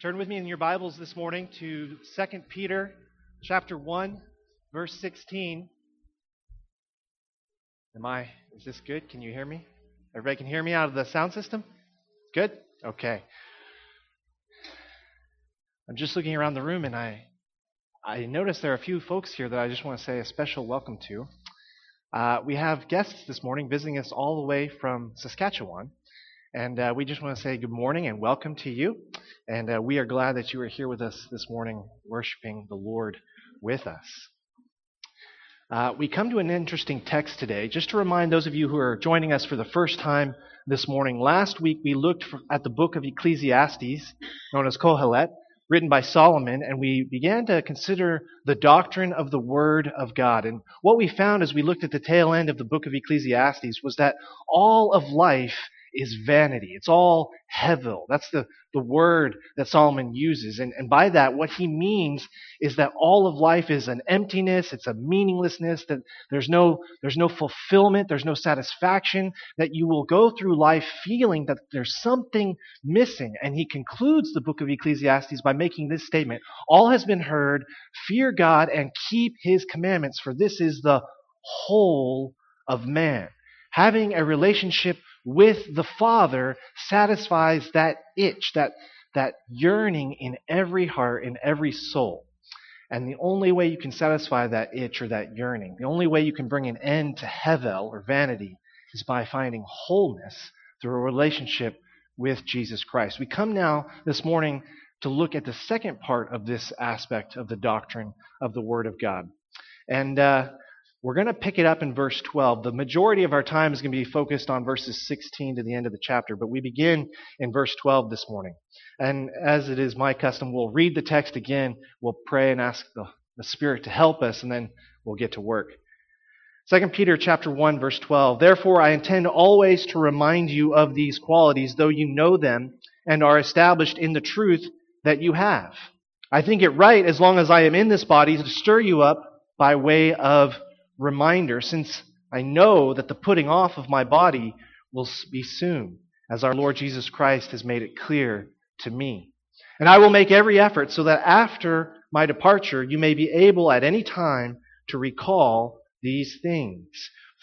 Turn with me in your Bibles this morning to 2 Peter chapter 1 verse 16. Am I is this good? Can you hear me? Everybody can hear me out of the sound system? Good? Okay. I'm just looking around the room and I I noticed there are a few folks here that I just want to say a special welcome to. Uh, we have guests this morning visiting us all the way from Saskatchewan. And uh, we just want to say good morning and welcome to you. And uh, we are glad that you are here with us this morning, worshiping the Lord with us. Uh, we come to an interesting text today. Just to remind those of you who are joining us for the first time this morning, last week we looked at the book of Ecclesiastes, known as Kohelet, written by Solomon, and we began to consider the doctrine of the Word of God. And what we found as we looked at the tail end of the book of Ecclesiastes was that all of life is vanity. It's all hevel. That's the, the word that Solomon uses. And, and by that, what he means is that all of life is an emptiness, it's a meaninglessness, that there's no, there's no fulfillment, there's no satisfaction, that you will go through life feeling that there's something missing. And he concludes the book of Ecclesiastes by making this statement All has been heard, fear God and keep his commandments, for this is the whole of man. Having a relationship with the Father satisfies that itch, that, that yearning in every heart, in every soul. And the only way you can satisfy that itch or that yearning, the only way you can bring an end to hevel or vanity, is by finding wholeness through a relationship with Jesus Christ. We come now this morning to look at the second part of this aspect of the doctrine of the Word of God. And uh, we're going to pick it up in verse 12. The majority of our time is going to be focused on verses 16 to the end of the chapter, but we begin in verse 12 this morning. And as it is my custom, we'll read the text again, we'll pray and ask the, the Spirit to help us, and then we'll get to work. 2 Peter chapter 1 verse 12. Therefore I intend always to remind you of these qualities, though you know them and are established in the truth that you have. I think it right, as long as I am in this body, to stir you up by way of reminder, since I know that the putting off of my body will be soon, as our Lord Jesus Christ has made it clear to me. And I will make every effort so that after my departure you may be able at any time to recall these things.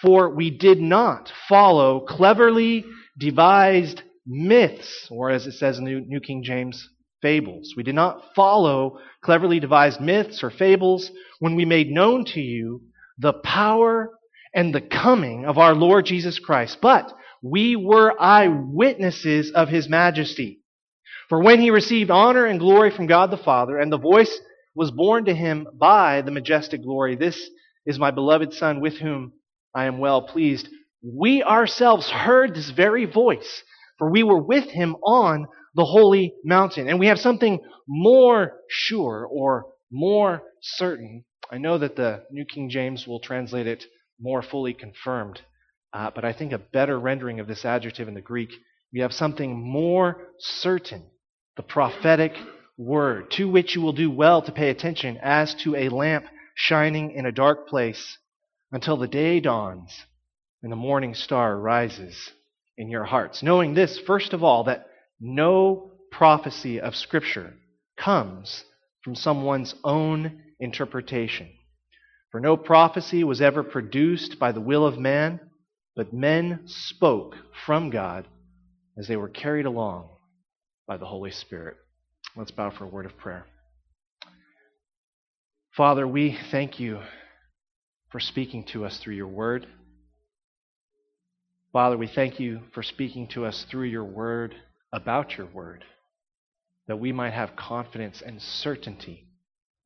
For we did not follow cleverly devised myths, or as it says in the New King James, fables. We did not follow cleverly devised myths or fables when we made known to you the power and the coming of our Lord Jesus Christ, but we were eyewitnesses of his majesty. For when he received honor and glory from God the Father, and the voice was borne to him by the majestic glory, This is my beloved Son with whom I am well pleased. We ourselves heard this very voice, for we were with him on the holy mountain. And we have something more sure or more certain I know that the New King James will translate it more fully confirmed, uh, but I think a better rendering of this adjective in the Greek, we have something more certain, the prophetic word, to which you will do well to pay attention as to a lamp shining in a dark place until the day dawns and the morning star rises in your hearts. Knowing this, first of all, that no prophecy of Scripture comes from someone's own interpretation. For no prophecy was ever produced by the will of man, but men spoke from God as they were carried along by the Holy Spirit. Let's bow for a word of prayer. Father, we thank you for speaking to us through your word. Father, we thank you for speaking to us through your word about your word, that we might have confidence and certainty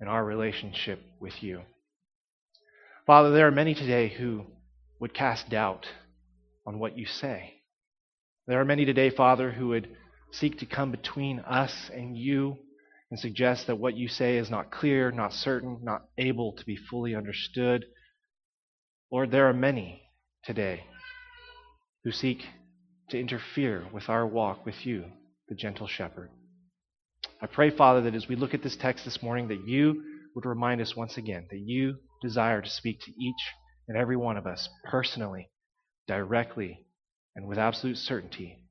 in our relationship with you. Father, there are many today who would cast doubt on what you say. There are many today, Father, who would seek to come between us and you and suggest that what you say is not clear, not certain, not able to be fully understood. Lord, there are many today who seek to interfere with our walk with you, the gentle shepherd. I pray, Father, that as we look at this text this morning, that you would remind us once again that you desire to speak to each and every one of us personally, directly, and with absolute certainty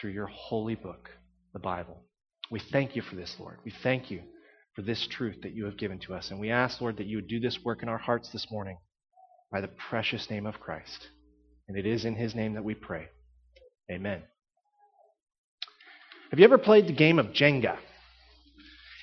through your holy book, the Bible. We thank you for this, Lord. We thank you for this truth that you have given to us. And we ask, Lord, that you would do this work in our hearts this morning by the precious name of Christ. And it is in his name that we pray. Amen. Have you ever played the game of Jenga?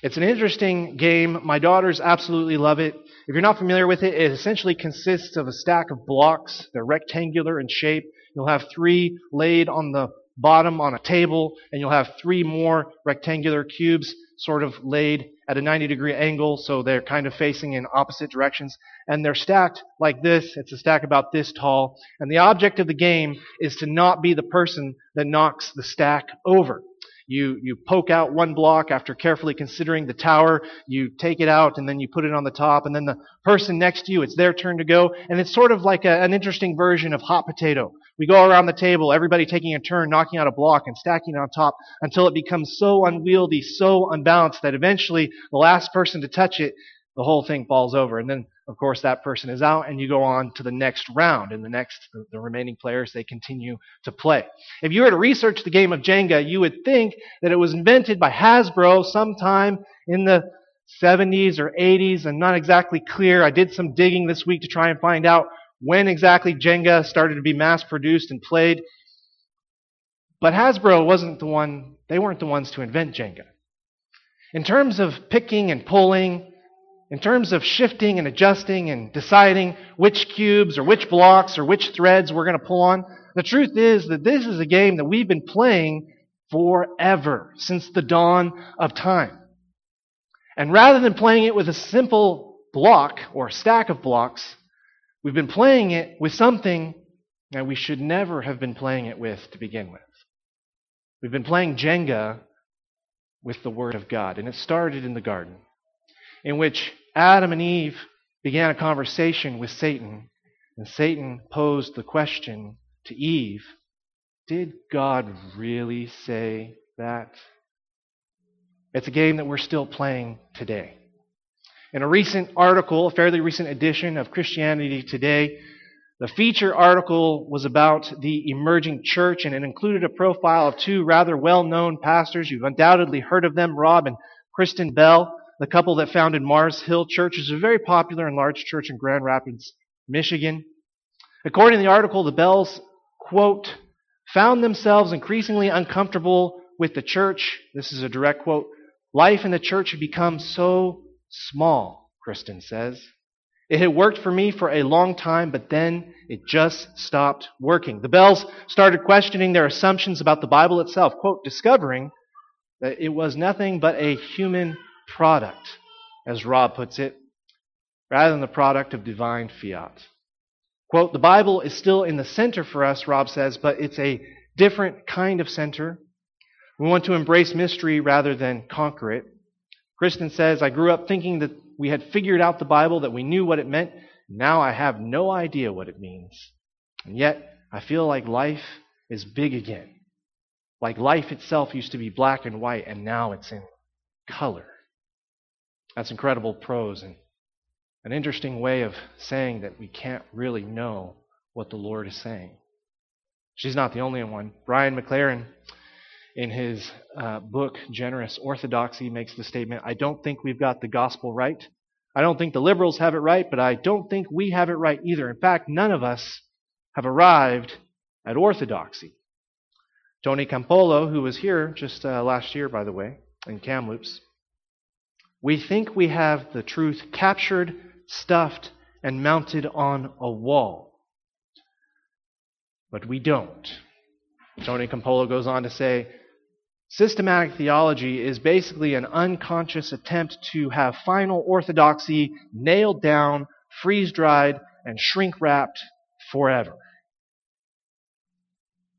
It's an interesting game. My daughters absolutely love it. If you're not familiar with it, it essentially consists of a stack of blocks. They're rectangular in shape. You'll have three laid on the bottom on a table, and you'll have three more rectangular cubes sort of laid at a 90 degree angle, so they're kind of facing in opposite directions. And they're stacked like this. It's a stack about this tall. And the object of the game is to not be the person that knocks the stack over. You, you poke out one block after carefully considering the tower. You take it out and then you put it on the top. And then the person next to you, it's their turn to go. And it's sort of like a, an interesting version of hot potato. We go around the table, everybody taking a turn, knocking out a block and stacking it on top until it becomes so unwieldy, so unbalanced that eventually the last person to touch it, the whole thing falls over. And then, of course, that person is out and you go on to the next round. And the next, the, the remaining players, they continue to play. If you were to research the game of Jenga, you would think that it was invented by Hasbro sometime in the 70s or 80s. I'm not exactly clear. I did some digging this week to try and find out when exactly Jenga started to be mass produced and played. But Hasbro wasn't the one, they weren't the ones to invent Jenga. In terms of picking and pulling, in terms of shifting and adjusting and deciding which cubes or which blocks or which threads we're going to pull on, the truth is that this is a game that we've been playing forever, since the dawn of time. And rather than playing it with a simple block or stack of blocks, We've been playing it with something that we should never have been playing it with to begin with. We've been playing Jenga with the Word of God. And it started in the garden, in which Adam and Eve began a conversation with Satan. And Satan posed the question to Eve Did God really say that? It's a game that we're still playing today. In a recent article, a fairly recent edition of Christianity Today, the feature article was about the emerging church, and it included a profile of two rather well known pastors. You've undoubtedly heard of them, Rob and Kristen Bell, the couple that founded Mars Hill Church, is a very popular and large church in Grand Rapids, Michigan. According to the article, the Bells, quote, found themselves increasingly uncomfortable with the church. This is a direct quote. Life in the church had become so small, Kristen says. It had worked for me for a long time, but then it just stopped working. The Bells started questioning their assumptions about the Bible itself, quote, discovering that it was nothing but a human product, as Rob puts it, rather than the product of divine fiat. Quote, the Bible is still in the center for us, Rob says, but it's a different kind of center. We want to embrace mystery rather than conquer it. Kristen says, I grew up thinking that we had figured out the Bible, that we knew what it meant. Now I have no idea what it means. And yet, I feel like life is big again. Like life itself used to be black and white, and now it's in color. That's incredible prose and an interesting way of saying that we can't really know what the Lord is saying. She's not the only one. Brian McLaren in his uh, book, Generous Orthodoxy, makes the statement I don't think we've got the gospel right. I don't think the liberals have it right, but I don't think we have it right either. In fact, none of us have arrived at orthodoxy. Tony Campolo, who was here just uh, last year, by the way, in Kamloops, we think we have the truth captured, stuffed, and mounted on a wall. But we don't. Tony Campolo goes on to say, Systematic theology is basically an unconscious attempt to have final orthodoxy nailed down, freeze dried, and shrink wrapped forever.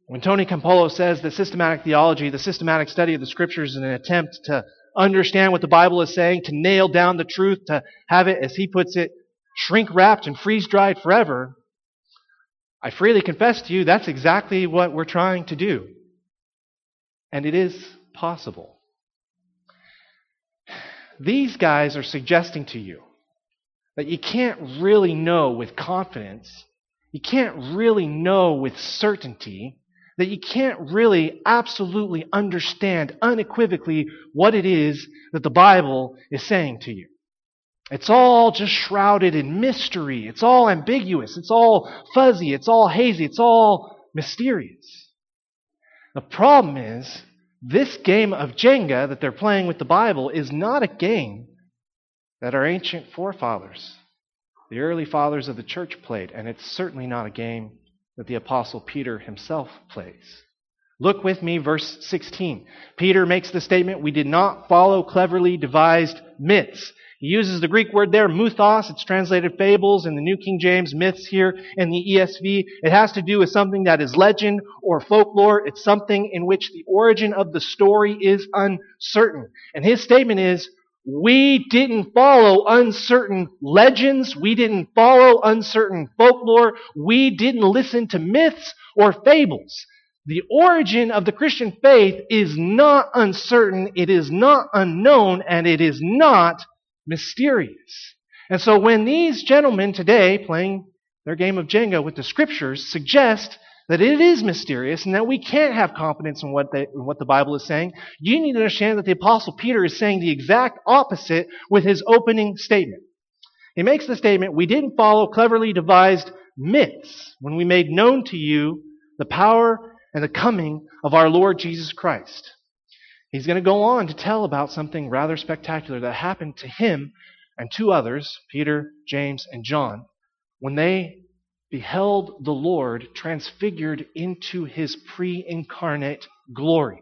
When Tony Campolo says that systematic theology, the systematic study of the scriptures, is an attempt to understand what the Bible is saying, to nail down the truth, to have it, as he puts it, shrink wrapped and freeze dried forever, I freely confess to you that's exactly what we're trying to do. And it is possible. These guys are suggesting to you that you can't really know with confidence, you can't really know with certainty that you can't really absolutely understand unequivocally what it is that the Bible is saying to you. It's all just shrouded in mystery. It's all ambiguous. It's all fuzzy. It's all hazy. It's all mysterious. The problem is, this game of Jenga that they're playing with the Bible is not a game that our ancient forefathers, the early fathers of the church, played, and it's certainly not a game that the Apostle Peter himself plays. Look with me, verse 16. Peter makes the statement, We did not follow cleverly devised myths. He uses the Greek word there, muthos. It's translated fables in the New King James, myths here in the ESV. It has to do with something that is legend or folklore. It's something in which the origin of the story is uncertain. And his statement is, we didn't follow uncertain legends. We didn't follow uncertain folklore. We didn't listen to myths or fables. The origin of the Christian faith is not uncertain, it is not unknown, and it is not mysterious. And so when these gentlemen today, playing their game of Jenga with the scriptures, suggest that it is mysterious and that we can't have confidence in what, they, in what the Bible is saying, you need to understand that the Apostle Peter is saying the exact opposite with his opening statement. He makes the statement, We didn't follow cleverly devised myths when we made known to you the power and the coming of our Lord Jesus Christ. He's going to go on to tell about something rather spectacular that happened to him and two others, Peter, James, and John, when they beheld the Lord transfigured into his pre incarnate glory.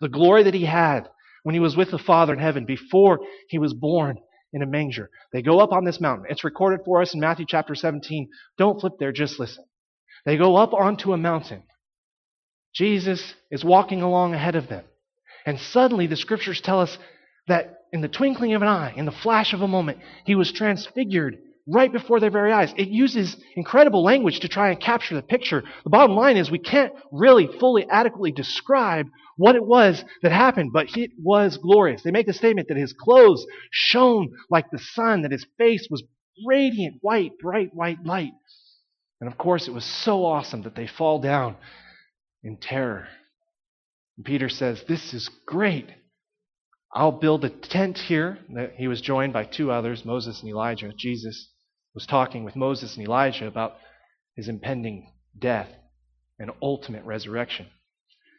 The glory that he had when he was with the Father in heaven before he was born in a manger. They go up on this mountain. It's recorded for us in Matthew chapter 17. Don't flip there, just listen. They go up onto a mountain. Jesus is walking along ahead of them. And suddenly the scriptures tell us that in the twinkling of an eye, in the flash of a moment, he was transfigured right before their very eyes. It uses incredible language to try and capture the picture. The bottom line is we can't really fully adequately describe what it was that happened, but it was glorious. They make the statement that his clothes shone like the sun, that his face was radiant, white, bright, white light. And of course, it was so awesome that they fall down in terror. And Peter says, This is great. I'll build a tent here. He was joined by two others, Moses and Elijah. Jesus was talking with Moses and Elijah about his impending death and ultimate resurrection.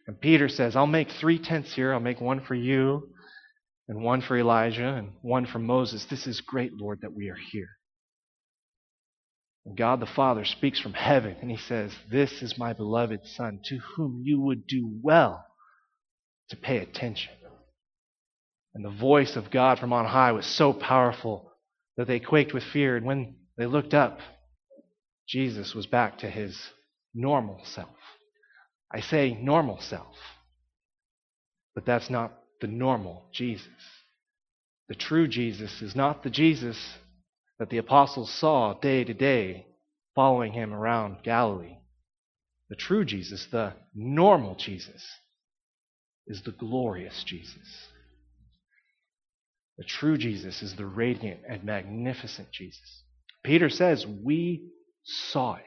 And Peter says, I'll make three tents here. I'll make one for you, and one for Elijah, and one for Moses. This is great, Lord, that we are here. And God the Father speaks from heaven, and he says, This is my beloved Son, to whom you would do well to pay attention. And the voice of God from on high was so powerful that they quaked with fear. And when they looked up. Jesus was back to his normal self. I say normal self, but that's not the normal Jesus. The true Jesus is not the Jesus that the apostles saw day to day following him around Galilee. The true Jesus, the normal Jesus, is the glorious Jesus. The true Jesus is the radiant and magnificent Jesus. Peter says, We saw it.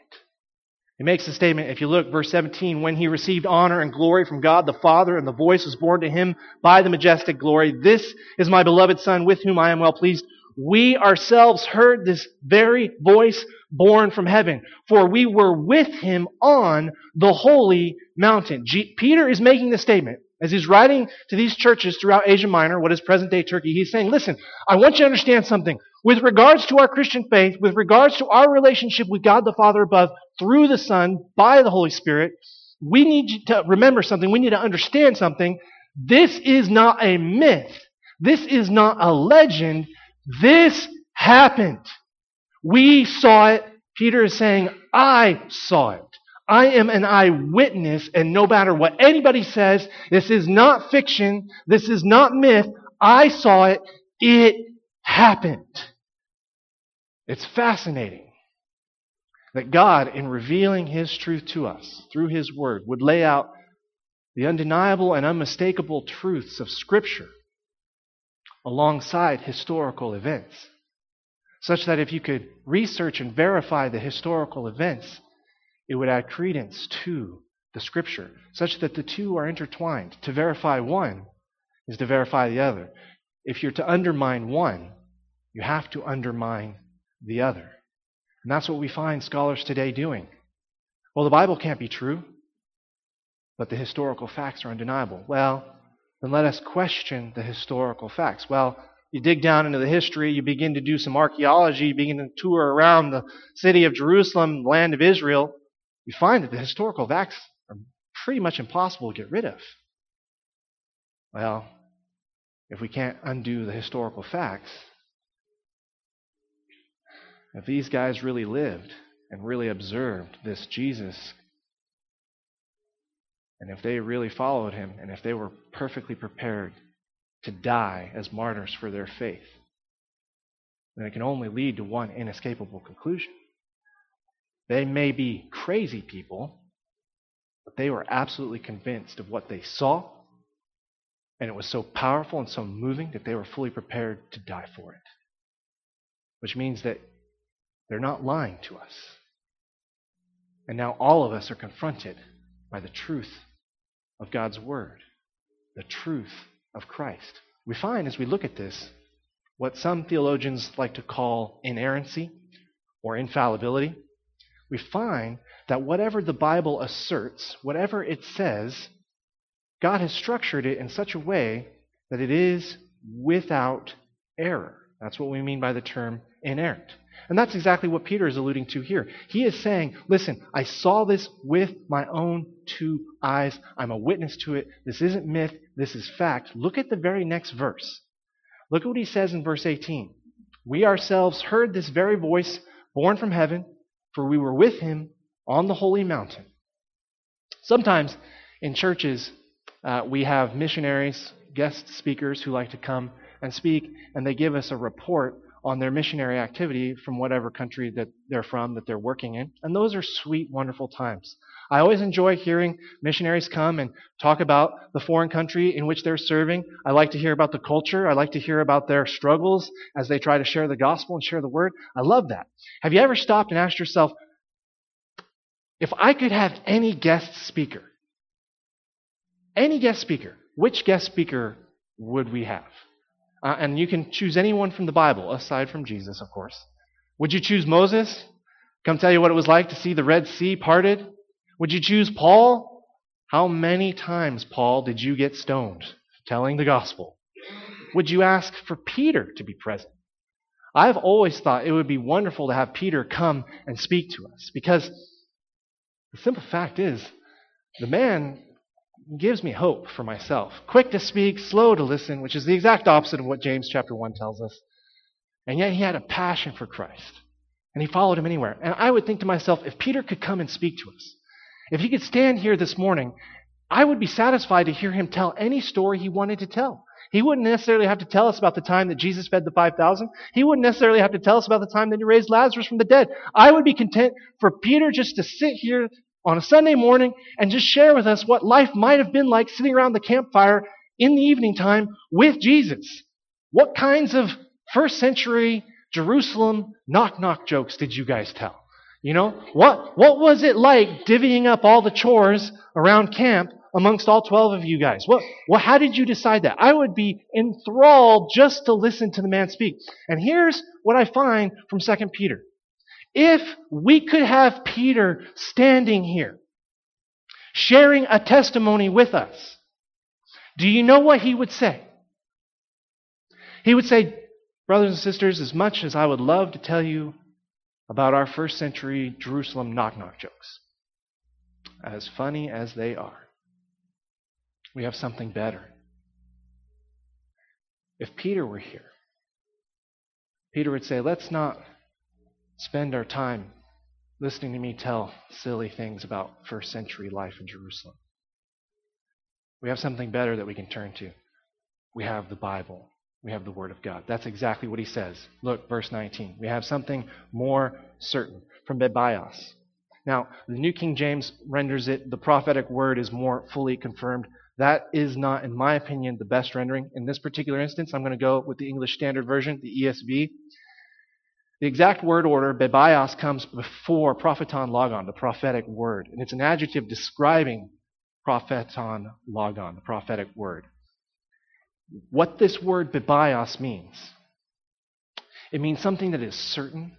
He makes the statement, if you look, verse 17, when he received honor and glory from God the Father, and the voice was borne to him by the majestic glory, This is my beloved Son, with whom I am well pleased. We ourselves heard this very voice borne from heaven, for we were with him on the holy mountain. G- Peter is making the statement as he's writing to these churches throughout Asia Minor, what is present day Turkey. He's saying, listen, I want you to understand something. With regards to our Christian faith, with regards to our relationship with God the Father above through the Son by the Holy Spirit, we need to remember something. We need to understand something. This is not a myth. This is not a legend. This happened. We saw it. Peter is saying, I saw it. I am an eyewitness, and no matter what anybody says, this is not fiction. This is not myth. I saw it. It happened. It's fascinating that God, in revealing His truth to us through His Word, would lay out the undeniable and unmistakable truths of Scripture alongside historical events, such that if you could research and verify the historical events, it would add credence to the Scripture, such that the two are intertwined. To verify one is to verify the other. If you're to undermine one, you have to undermine the other. And that's what we find scholars today doing. Well, the Bible can't be true, but the historical facts are undeniable. Well, then let us question the historical facts. Well, you dig down into the history, you begin to do some archaeology, you begin to tour around the city of Jerusalem, land of Israel, you find that the historical facts are pretty much impossible to get rid of. Well, if we can't undo the historical facts, if these guys really lived and really observed this Jesus, and if they really followed him, and if they were perfectly prepared to die as martyrs for their faith, then it can only lead to one inescapable conclusion. They may be crazy people, but they were absolutely convinced of what they saw, and it was so powerful and so moving that they were fully prepared to die for it. Which means that they're not lying to us. And now all of us are confronted by the truth of God's Word, the truth of Christ. We find as we look at this what some theologians like to call inerrancy or infallibility. We find that whatever the Bible asserts, whatever it says, God has structured it in such a way that it is without error. That's what we mean by the term inerrant. And that's exactly what Peter is alluding to here. He is saying, listen, I saw this with my own two eyes. I'm a witness to it. This isn't myth. This is fact. Look at the very next verse. Look at what he says in verse 18. We ourselves heard this very voice borne from heaven, for we were with him on the holy mountain. Sometimes in churches, uh, we have missionaries, guest speakers who like to come and speak, and they give us a report on their missionary activity from whatever country that they're from, that they're working in. And those are sweet, wonderful times. I always enjoy hearing missionaries come and talk about the foreign country in which they're serving. I like to hear about the culture. I like to hear about their struggles as they try to share the gospel and share the word. I love that. Have you ever stopped and asked yourself, if I could have any guest speaker, any guest speaker, which guest speaker would we have? Uh, and you can choose anyone from the Bible, aside from Jesus, of course. Would you choose Moses? Come tell you what it was like to see the Red Sea parted? Would you choose Paul? How many times, Paul, did you get stoned telling the gospel? Would you ask for Peter to be present? I've always thought it would be wonderful to have Peter come and speak to us because the simple fact is, the man gives me hope for myself. Quick to speak, slow to listen, which is the exact opposite of what James chapter 1 tells us. And yet he had a passion for Christ. And he followed him anywhere. And I would think to myself, if Peter could come and speak to us, if he could stand here this morning, I would be satisfied to hear him tell any story he wanted to tell. He wouldn't necessarily have to tell us about the time that Jesus fed the 5,000. He wouldn't necessarily have to tell us about the time that he raised Lazarus from the dead. I would be content for Peter just to sit here on a Sunday morning and just share with us what life might have been like sitting around the campfire in the evening time with Jesus. What kinds of first century Jerusalem knock knock jokes did you guys tell? You know, what, what was it like divvying up all the chores around camp amongst all 12 of you guys? What, what, how did you decide that? I would be enthralled just to listen to the man speak. And here's what I find from 2 Peter. If we could have Peter standing here, sharing a testimony with us, do you know what he would say? He would say, Brothers and sisters, as much as I would love to tell you about our first century Jerusalem knock knock jokes, as funny as they are, we have something better. If Peter were here, Peter would say, Let's not spend our time listening to me tell silly things about first century life in Jerusalem. We have something better that we can turn to. We have the Bible. We have the Word of God. That's exactly what he says. Look, verse 19. We have something more certain from Bebios. Now, the New King James renders it, the prophetic word is more fully confirmed. That is not, in my opinion, the best rendering. In this particular instance, I'm going to go with the English Standard Version, the ESV. The exact word order, bebios, comes before propheton logon, the prophetic word. And it's an adjective describing propheton logon, the prophetic word. What this word bebios means, it means something that is certain.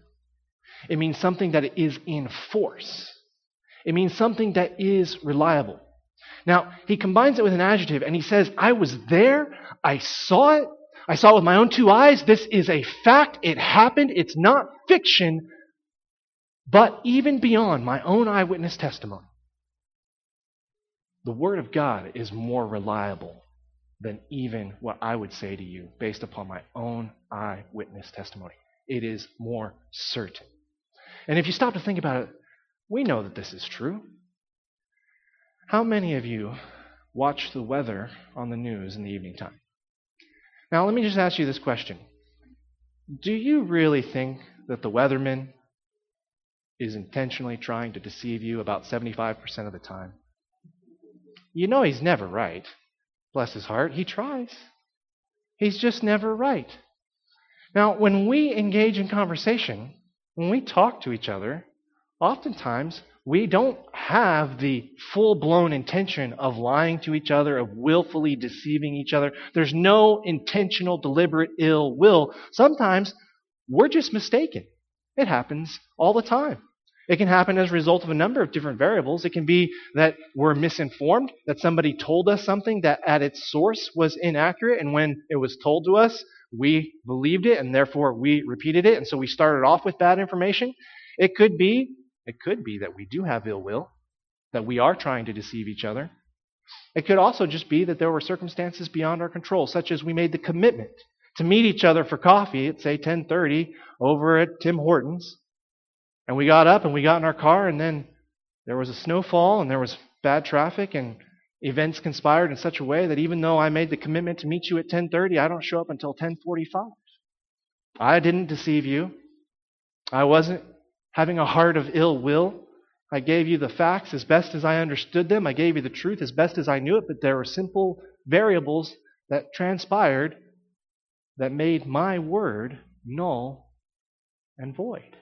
It means something that is in force. It means something that is reliable. Now, he combines it with an adjective and he says, I was there, I saw it, I saw it with my own two eyes. This is a fact. It happened. It's not fiction. But even beyond my own eyewitness testimony, the Word of God is more reliable than even what I would say to you based upon my own eyewitness testimony. It is more certain. And if you stop to think about it, we know that this is true. How many of you watch the weather on the news in the evening time? Now, let me just ask you this question Do you really think that the weatherman is intentionally trying to deceive you about 75% of the time? You know he's never right. Bless his heart, he tries. He's just never right. Now, when we engage in conversation, when we talk to each other, oftentimes we don't have the full blown intention of lying to each other, of willfully deceiving each other. There's no intentional, deliberate ill will. Sometimes we're just mistaken. It happens all the time. It can happen as a result of a number of different variables. It can be that we're misinformed, that somebody told us something that at its source was inaccurate, and when it was told to us, we believed it, and therefore we repeated it, and so we started off with bad information. It could be it could be that we do have ill will, that we are trying to deceive each other. It could also just be that there were circumstances beyond our control, such as we made the commitment to meet each other for coffee at say 10:30 over at Tim Hortons. And we got up and we got in our car and then there was a snowfall and there was bad traffic and events conspired in such a way that even though I made the commitment to meet you at 10:30, I don't show up until 10:45. I didn't deceive you. I wasn't having a heart of ill will. I gave you the facts as best as I understood them. I gave you the truth as best as I knew it, but there were simple variables that transpired that made my word null and void.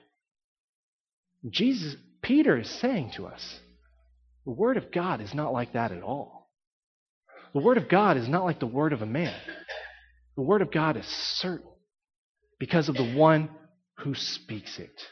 Jesus, Peter is saying to us, the word of God is not like that at all. The word of God is not like the word of a man. The word of God is certain because of the one who speaks it.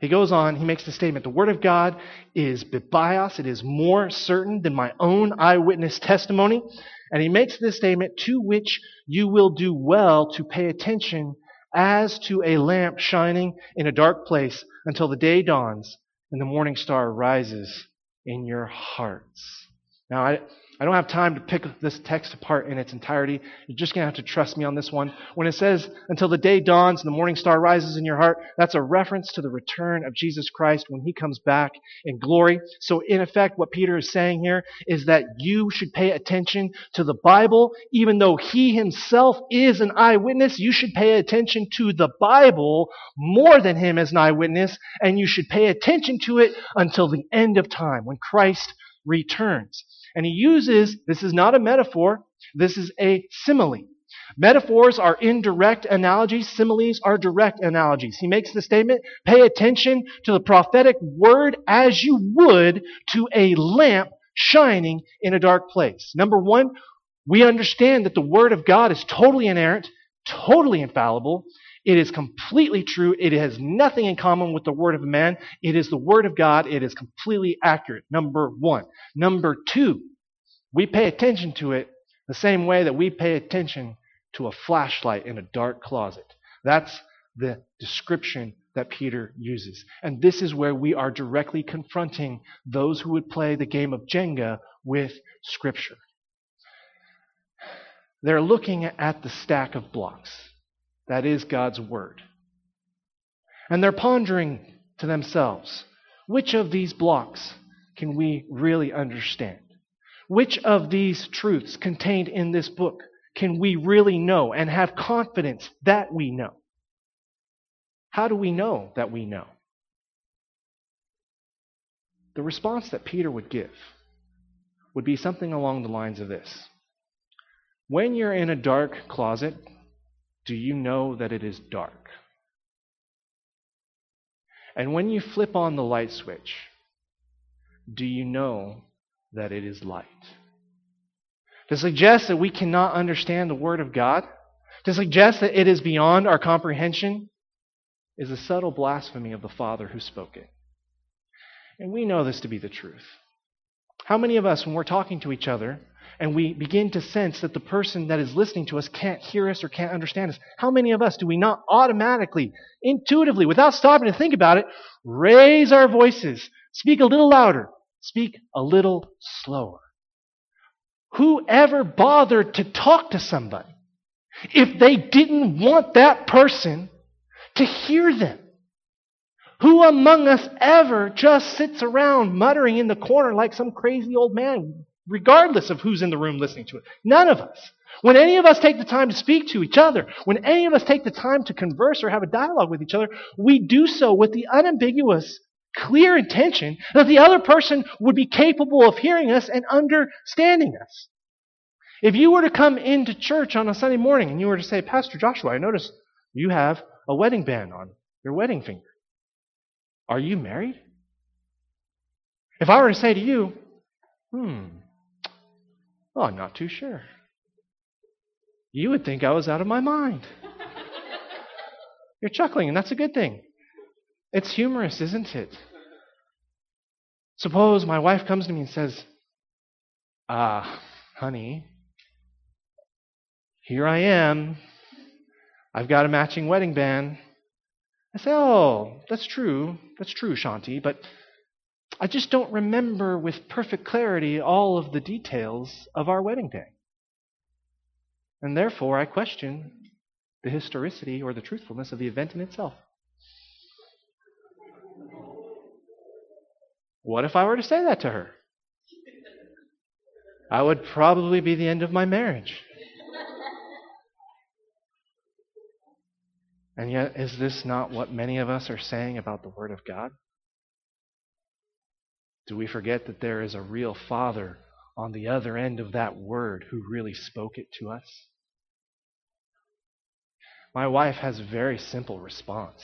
He goes on, he makes the statement the Word of God is bibios, it is more certain than my own eyewitness testimony. And he makes this statement to which you will do well to pay attention as to a lamp shining in a dark place until the day dawns and the morning star rises in your hearts. Now, I, I don't have time to pick this text apart in its entirety. You're just going to have to trust me on this one. When it says, until the day dawns and the morning star rises in your heart, that's a reference to the return of Jesus Christ when he comes back in glory. So, in effect, what Peter is saying here is that you should pay attention to the Bible. Even though he himself is an eyewitness, you should pay attention to the Bible more than him as an eyewitness, and you should pay attention to it until the end of time when Christ returns. And he uses, this is not a metaphor, this is a simile. Metaphors are indirect analogies, similes are direct analogies. He makes the statement, pay attention to the prophetic word as you would to a lamp shining in a dark place. Number one, we understand that the word of God is totally inerrant, totally infallible, it is completely true. It has nothing in common with the word of man. It is the word of God. It is completely accurate. Number one. Number two, we pay attention to it the same way that we pay attention to a flashlight in a dark closet. That's the description that Peter uses. And this is where we are directly confronting those who would play the game of Jenga with Scripture. They're looking at the stack of blocks. That is God's Word. And they're pondering to themselves which of these blocks can we really understand? Which of these truths contained in this book can we really know and have confidence that we know? How do we know that we know? The response that Peter would give would be something along the lines of this When you're in a dark closet, do you know that it is dark? And when you flip on the light switch, do you know that it is light? To suggest that we cannot understand the Word of God, to suggest that it is beyond our comprehension, is a subtle blasphemy of the Father who spoke it. And we know this to be the truth. How many of us, when we're talking to each other, and we begin to sense that the person that is listening to us can't hear us or can't understand us, how many of us do we not automatically, intuitively, without stopping to think about it, raise our voices, speak a little louder, speak a little slower? Who ever bothered to talk to somebody if they didn't want that person to hear them? Who among us ever just sits around muttering in the corner like some crazy old man, regardless of who's in the room listening to it? None of us. When any of us take the time to speak to each other, when any of us take the time to converse or have a dialogue with each other, we do so with the unambiguous, clear intention that the other person would be capable of hearing us and understanding us. If you were to come into church on a Sunday morning and you were to say, Pastor Joshua, I notice you have a wedding band on your wedding finger. Are you married? If I were to say to you, hmm, well, I'm not too sure, you would think I was out of my mind. You're chuckling, and that's a good thing. It's humorous, isn't it? Suppose my wife comes to me and says, Ah, honey, here I am. I've got a matching wedding band. I say, Oh, that's true. That's true, Shanti, but I just don't remember with perfect clarity all of the details of our wedding day. And therefore, I question the historicity or the truthfulness of the event in itself. What if I were to say that to her? I would probably be the end of my marriage. And yet, is this not what many of us are saying about the Word of God? Do we forget that there is a real Father on the other end of that Word who really spoke it to us? My wife has a very simple response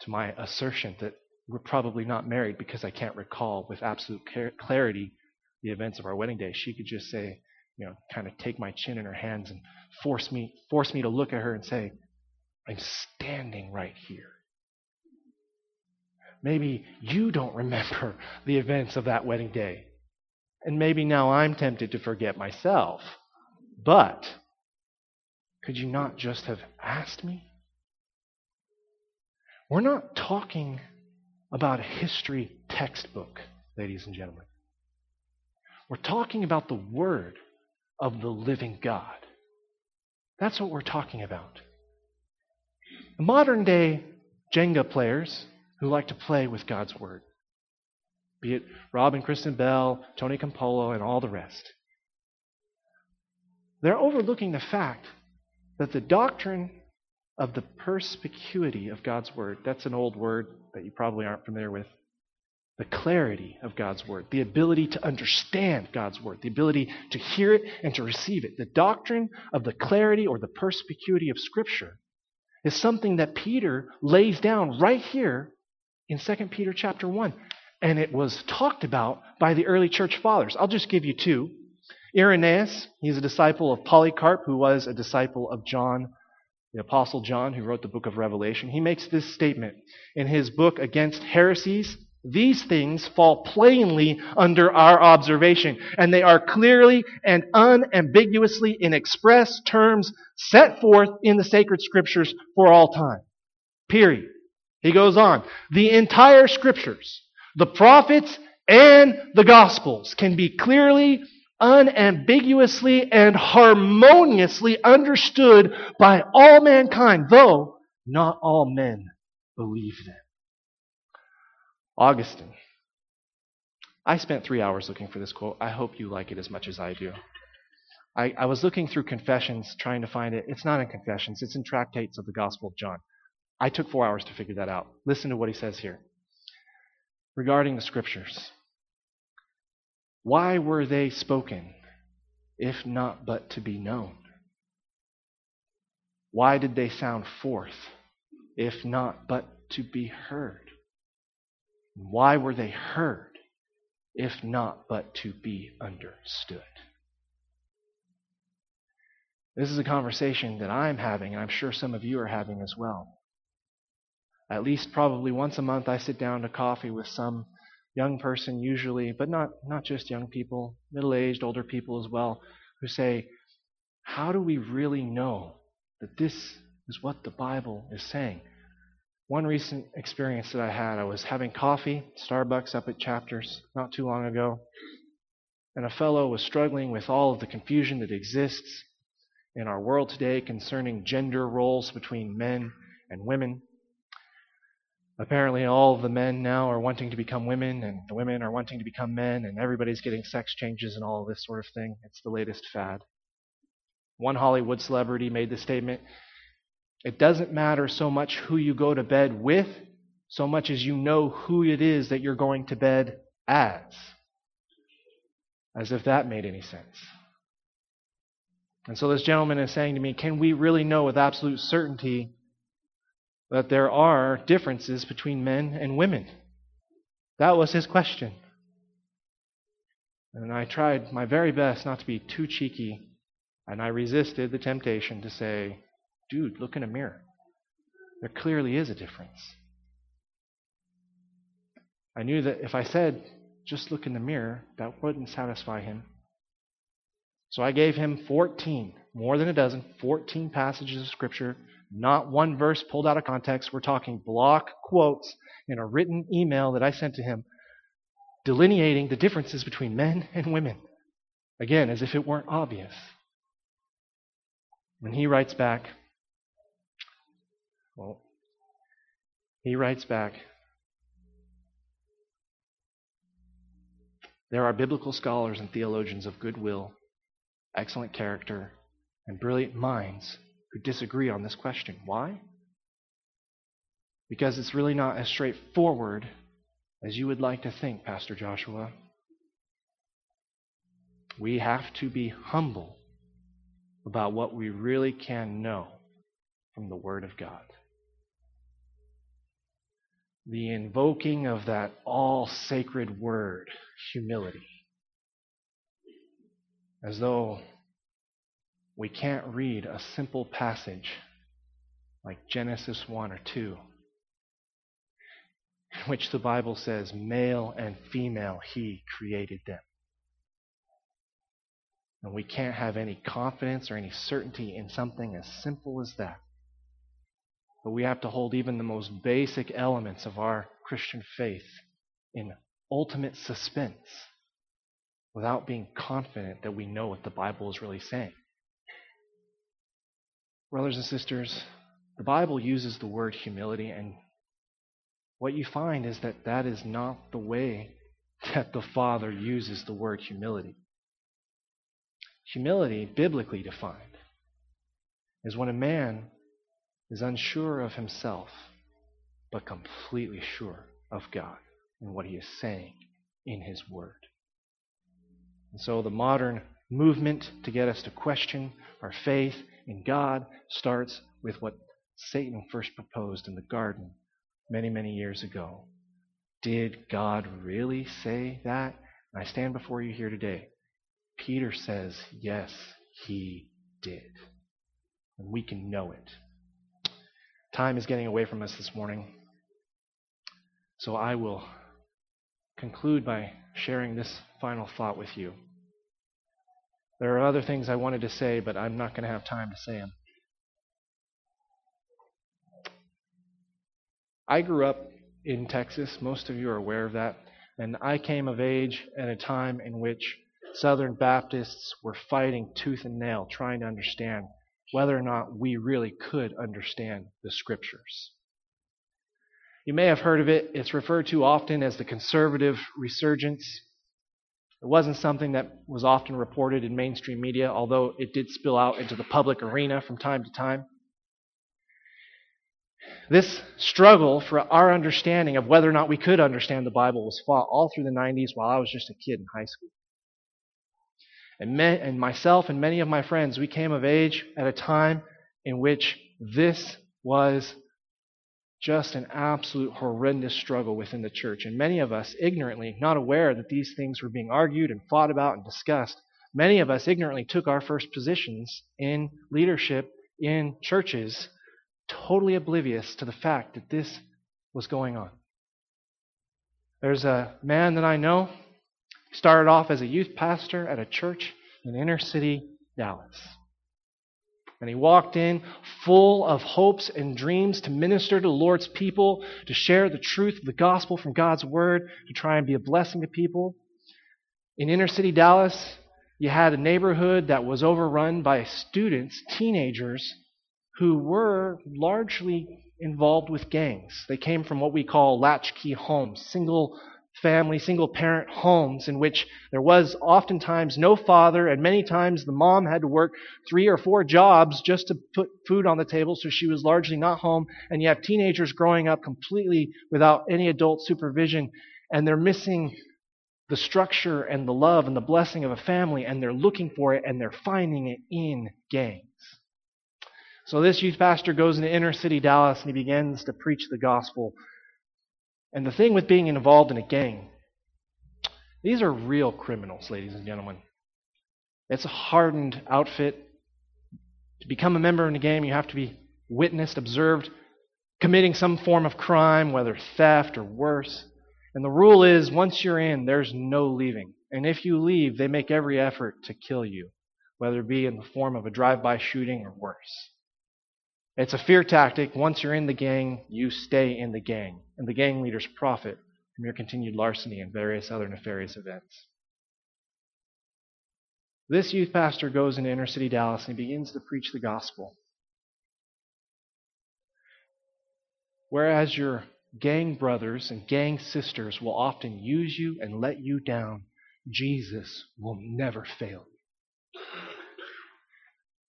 to my assertion that we're probably not married because I can't recall with absolute clarity the events of our wedding day. She could just say, you know, kind of take my chin in her hands and force me force me to look at her and say, I'm standing right here. Maybe you don't remember the events of that wedding day. And maybe now I'm tempted to forget myself. But could you not just have asked me? We're not talking about a history textbook, ladies and gentlemen. We're talking about the Word of the living God. That's what we're talking about. Modern day Jenga players who like to play with God's Word, be it Rob and Kristen Bell, Tony Campolo, and all the rest, they're overlooking the fact that the doctrine of the perspicuity of God's Word, that's an old word that you probably aren't familiar with, the clarity of God's Word, the ability to understand God's Word, the ability to hear it and to receive it. The doctrine of the clarity or the perspicuity of Scripture is something that Peter lays down right here in 2 Peter chapter 1. And it was talked about by the early church fathers. I'll just give you two. Irenaeus, he's a disciple of Polycarp, who was a disciple of John, the Apostle John, who wrote the book of Revelation. He makes this statement in his book Against Heresies. These things fall plainly under our observation, and they are clearly and unambiguously in express terms set forth in the sacred scriptures for all time. Period. He goes on. The entire scriptures, the prophets and the gospels can be clearly, unambiguously, and harmoniously understood by all mankind, though not all men believe them. Augustine. I spent three hours looking for this quote. I hope you like it as much as I do. I, I, was looking through Confessions trying to find it. It's not in Confessions, it's in Tractates of the Gospel of John. I took four hours to figure that out. Listen to what he says here regarding the Scriptures. Why were they spoken, if not but to be known? Why did they sound forth, if not but to be heard? Why were they heard, if not but to be understood? This is a conversation that I'm having, and I'm sure some of you are having as well. At least probably once a month, I sit down to coffee with some young person, usually, but not, not just young people, middle aged, older people as well, who say, How do we really know that this is what the Bible is saying? One recent experience that I had, I was having coffee, Starbucks up at Chapters, not too long ago, and a fellow was struggling with all of the confusion that exists in our world today concerning gender roles between men and women. Apparently, all the men now are wanting to become women, and the women are wanting to become men, and everybody's getting sex changes and all this sort of thing. It's the latest fad. One Hollywood celebrity made the statement It doesn't matter so much who you go to bed with, so much as you know who it is that you're going to bed as. As if that made any sense. And so this gentleman is saying to me, Can we really know with absolute certainty that there are differences between men and women? That was his question. And I tried my very best not to be too cheeky, and I resisted the temptation to say, Dude, look in a mirror. There clearly is a difference. I knew that if I said, just look in the mirror, that wouldn't satisfy him. So I gave him 14, more than a dozen, 14 passages of Scripture, not one verse pulled out of context. We're talking block quotes in a written email that I sent to him, delineating the differences between men and women. Again, as if it weren't obvious. When he writes back, well, he writes back, there are biblical scholars and theologians of goodwill excellent character, and brilliant minds who disagree on this question. Why? Because it's really not as straightforward as you would like to think, Pastor Joshua. We have to be humble about what we really can know from the Word of God. The invoking of that all sacred word, humility as though we can't read a simple passage like Genesis 1 or 2, in which the Bible says, male and female, he created them. And we can't have any confidence or any certainty in something as simple as that. But we have to hold even the most basic elements of our Christian faith in ultimate suspense without being confident that we know what the Bible is really saying. Brothers and sisters, the Bible uses the word humility, and what you find is that that is not the way that the Father uses the word humility. Humility, biblically defined, is when a man is unsure of himself, but completely sure of God and what he is saying in his word. And so the modern movement to get us to question our faith in God starts with what Satan first proposed in the garden many, many years ago. Did God really say that? And I stand before you here today. Peter says, yes, he did. And we can know it. Time is getting away from us this morning. So I will conclude by sharing this final thought with you. There are other things I wanted to say, but I'm not going to have time to say them. I grew up in Texas. Most of you are aware of that. And I came of age at a time in which Southern Baptists were fighting tooth and nail trying to understand whether or not we really could understand the Scriptures. You may have heard of it. It's referred to often as the conservative resurgence. It wasn't something that was often reported in mainstream media, although it did spill out into the public arena from time to time. This struggle for our understanding of whether or not we could understand the Bible was fought all through the 90s while I was just a kid in high school. And, me, and myself and many of my friends, we came of age at a time in which this was just an absolute horrendous struggle within the church. And many of us, ignorantly, not aware that these things were being argued and fought about and discussed, many of us ignorantly took our first positions in leadership in churches, totally oblivious to the fact that this was going on. There's a man that I know, started off as a youth pastor at a church in inner city Dallas. And he walked in full of hopes and dreams to minister to the Lord's people, to share the truth of the gospel from God's word, to try and be a blessing to people. In inner city Dallas, you had a neighborhood that was overrun by students, teenagers, who were largely involved with gangs. They came from what we call latchkey homes, single family, single parent homes in which there was oftentimes no father, and many times the mom had to work three or four jobs just to put food on the table, so she was largely not home. And you have teenagers growing up completely without any adult supervision, and they're missing the structure and the love and the blessing of a family, and they're looking for it and they're finding it in gangs. So this youth pastor goes into inner city Dallas and he begins to preach the gospel and the thing with being involved in a gang, these are real criminals, ladies and gentlemen. It's a hardened outfit. To become a member in a gang, you have to be witnessed, observed, committing some form of crime, whether theft or worse. And the rule is once you're in, there's no leaving. And if you leave, they make every effort to kill you, whether it be in the form of a drive by shooting or worse. It's a fear tactic. Once you're in the gang, you stay in the gang, and the gang leaders profit from your continued larceny and various other nefarious events. This youth pastor goes into inner city Dallas and begins to preach the gospel. Whereas your gang brothers and gang sisters will often use you and let you down, Jesus will never fail you.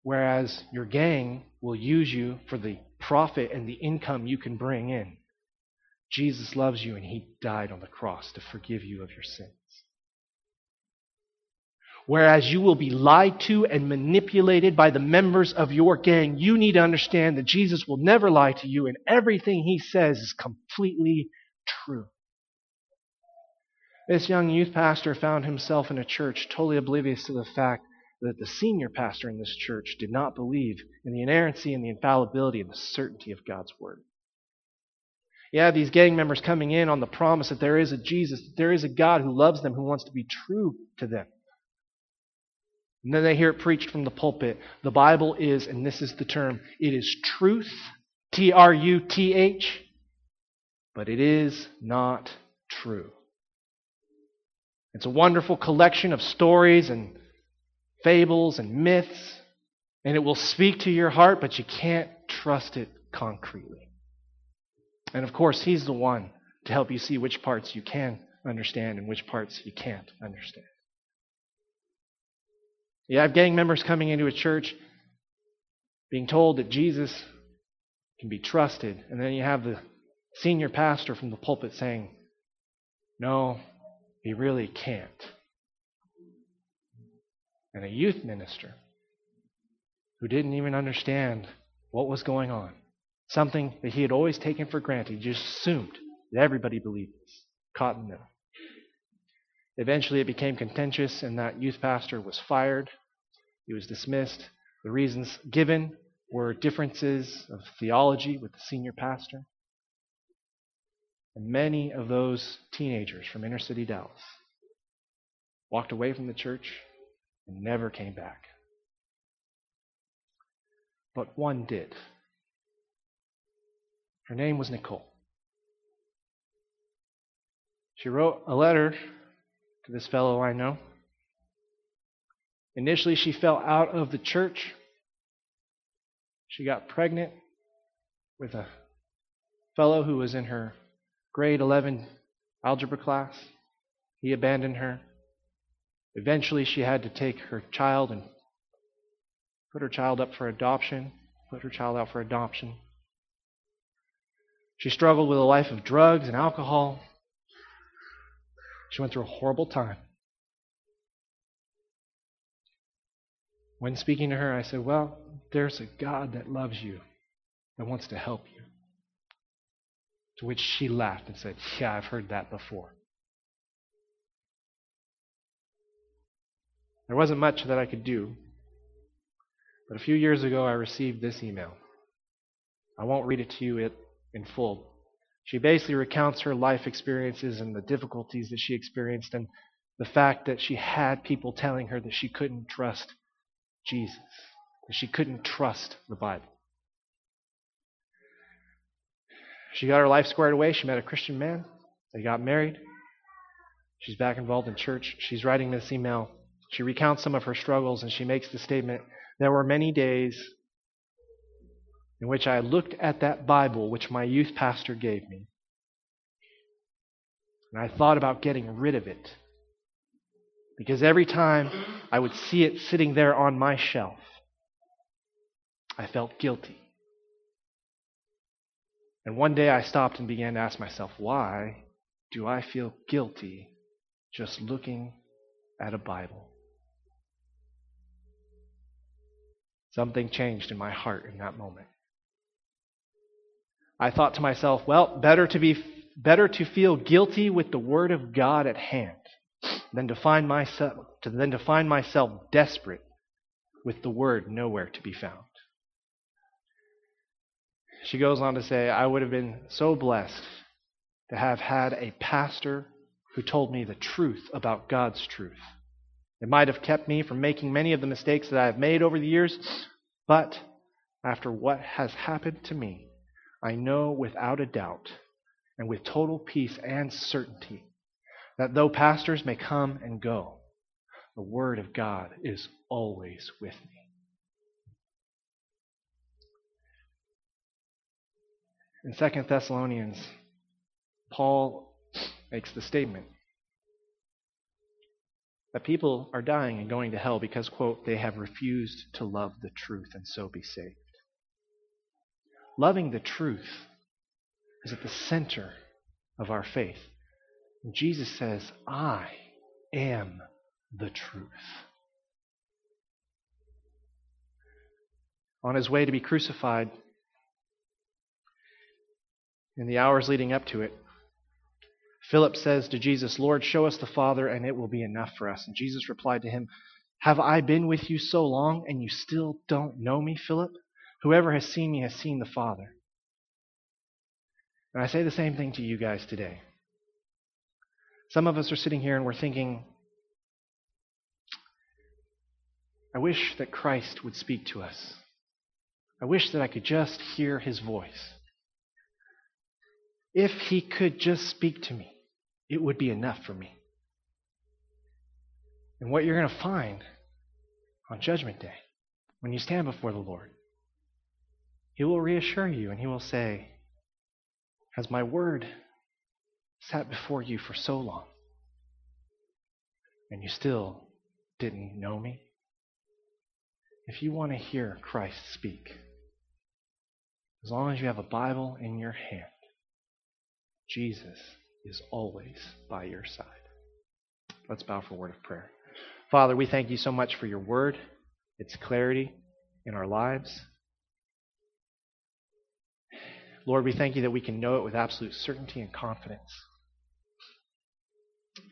Whereas your gang will use you for the profit and the income you can bring in. Jesus loves you and he died on the cross to forgive you of your sins. Whereas you will be lied to and manipulated by the members of your gang, you need to understand that Jesus will never lie to you and everything he says is completely true. This young youth pastor found himself in a church totally oblivious to the fact that the senior pastor in this church did not believe in the inerrancy and the infallibility and the certainty of God's word. You have these gang members coming in on the promise that there is a Jesus, that there is a God who loves them, who wants to be true to them. And then they hear it preached from the pulpit. The Bible is, and this is the term, it is truth, T R U T H, but it is not true. It's a wonderful collection of stories and fables and myths, and it will speak to your heart, but you can't trust it concretely. And of course, He's the one to help you see which parts you can understand and which parts you can't understand. You have gang members coming into a church being told that Jesus can be trusted, and then you have the senior pastor from the pulpit saying, No, he really can't and a youth minister who didn't even understand what was going on. Something that he had always taken for granted. Just assumed that everybody believed this. In the. Eventually, it became contentious, and that youth pastor was fired. He was dismissed. The reasons given were differences of theology with the senior pastor. And many of those teenagers from inner city Dallas walked away from the church and never came back. But one did. Her name was Nicole. She wrote a letter to this fellow I know. Initially, she fell out of the church. She got pregnant with a fellow who was in her grade 11 algebra class. He abandoned her. Eventually, she had to take her child and put her child up for adoption, put her child out for adoption. She struggled with a life of drugs and alcohol. She went through a horrible time. When speaking to her, I said, Well, there's a God that loves you, that wants to help you. To which she laughed and said, Yeah, I've heard that before. There wasn't much that I could do, but a few years ago I received this email. I won't read it to you in full. She basically recounts her life experiences and the difficulties that she experienced and the fact that she had people telling her that she couldn't trust Jesus, that she couldn't trust the Bible. She got her life squared away. She met a Christian man. They got married. She's back involved in church. She's writing this email. She recounts some of her struggles and she makes the statement There were many days in which I looked at that Bible which my youth pastor gave me, and I thought about getting rid of it. Because every time I would see it sitting there on my shelf, I felt guilty. And one day I stopped and began to ask myself, why do I feel guilty just looking at a Bible? Something changed in my heart in that moment. I thought to myself, well, better to be better to feel guilty with the word of God at hand than to find myself than to find myself desperate with the word nowhere to be found. She goes on to say, I would have been so blessed to have had a pastor who told me the truth about God's truth. It might have kept me from making many of the mistakes that I have made over the years, but after what has happened to me, I know without a doubt and with total peace and certainty that though pastors may come and go, the Word of God is always with me. In 2 Thessalonians, Paul makes the statement that people are dying and going to hell because, quote, they have refused to love the truth and so be saved. Loving the truth is at the center of our faith. And Jesus says, I am the truth. On his way to be crucified, in the hours leading up to it, Philip says to Jesus, Lord, show us the Father, and it will be enough for us. And Jesus replied to him, Have I been with you so long, and you still don't know me, Philip? Whoever has seen me has seen the Father. And I say the same thing to you guys today. Some of us are sitting here and we're thinking, I wish that Christ would speak to us. I wish that I could just hear his voice. If he could just speak to me, it would be enough for me. And what you're going to find on Judgment Day, when you stand before the Lord, he will reassure you and he will say, Has my word sat before you for so long and you still didn't know me? If you want to hear Christ speak, as long as you have a Bible in your hand, Jesus is always by your side. Let's bow for a word of prayer. Father, we thank you so much for your word, its clarity in our lives. Lord, we thank you that we can know it with absolute certainty and confidence.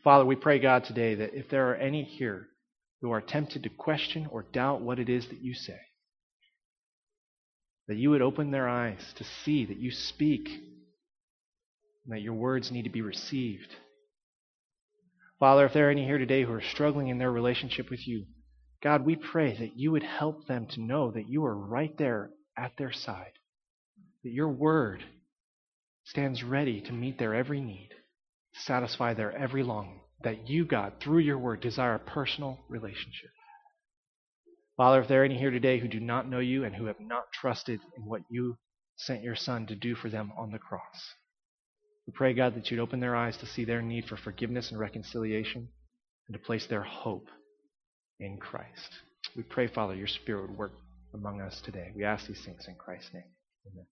Father, we pray, God, today that if there are any here who are tempted to question or doubt what it is that you say, that you would open their eyes to see that you speak and that your words need to be received. Father, if there are any here today who are struggling in their relationship with you, God, we pray that you would help them to know that you are right there at their side that your word stands ready to meet their every need, satisfy their every longing, that you, God, through your word, desire a personal relationship. Father, if there are any here today who do not know you and who have not trusted in what you sent your Son to do for them on the cross, we pray, God, that you'd open their eyes to see their need for forgiveness and reconciliation and to place their hope in Christ. We pray, Father, your Spirit would work among us today. We ask these things in Christ's name. Amen.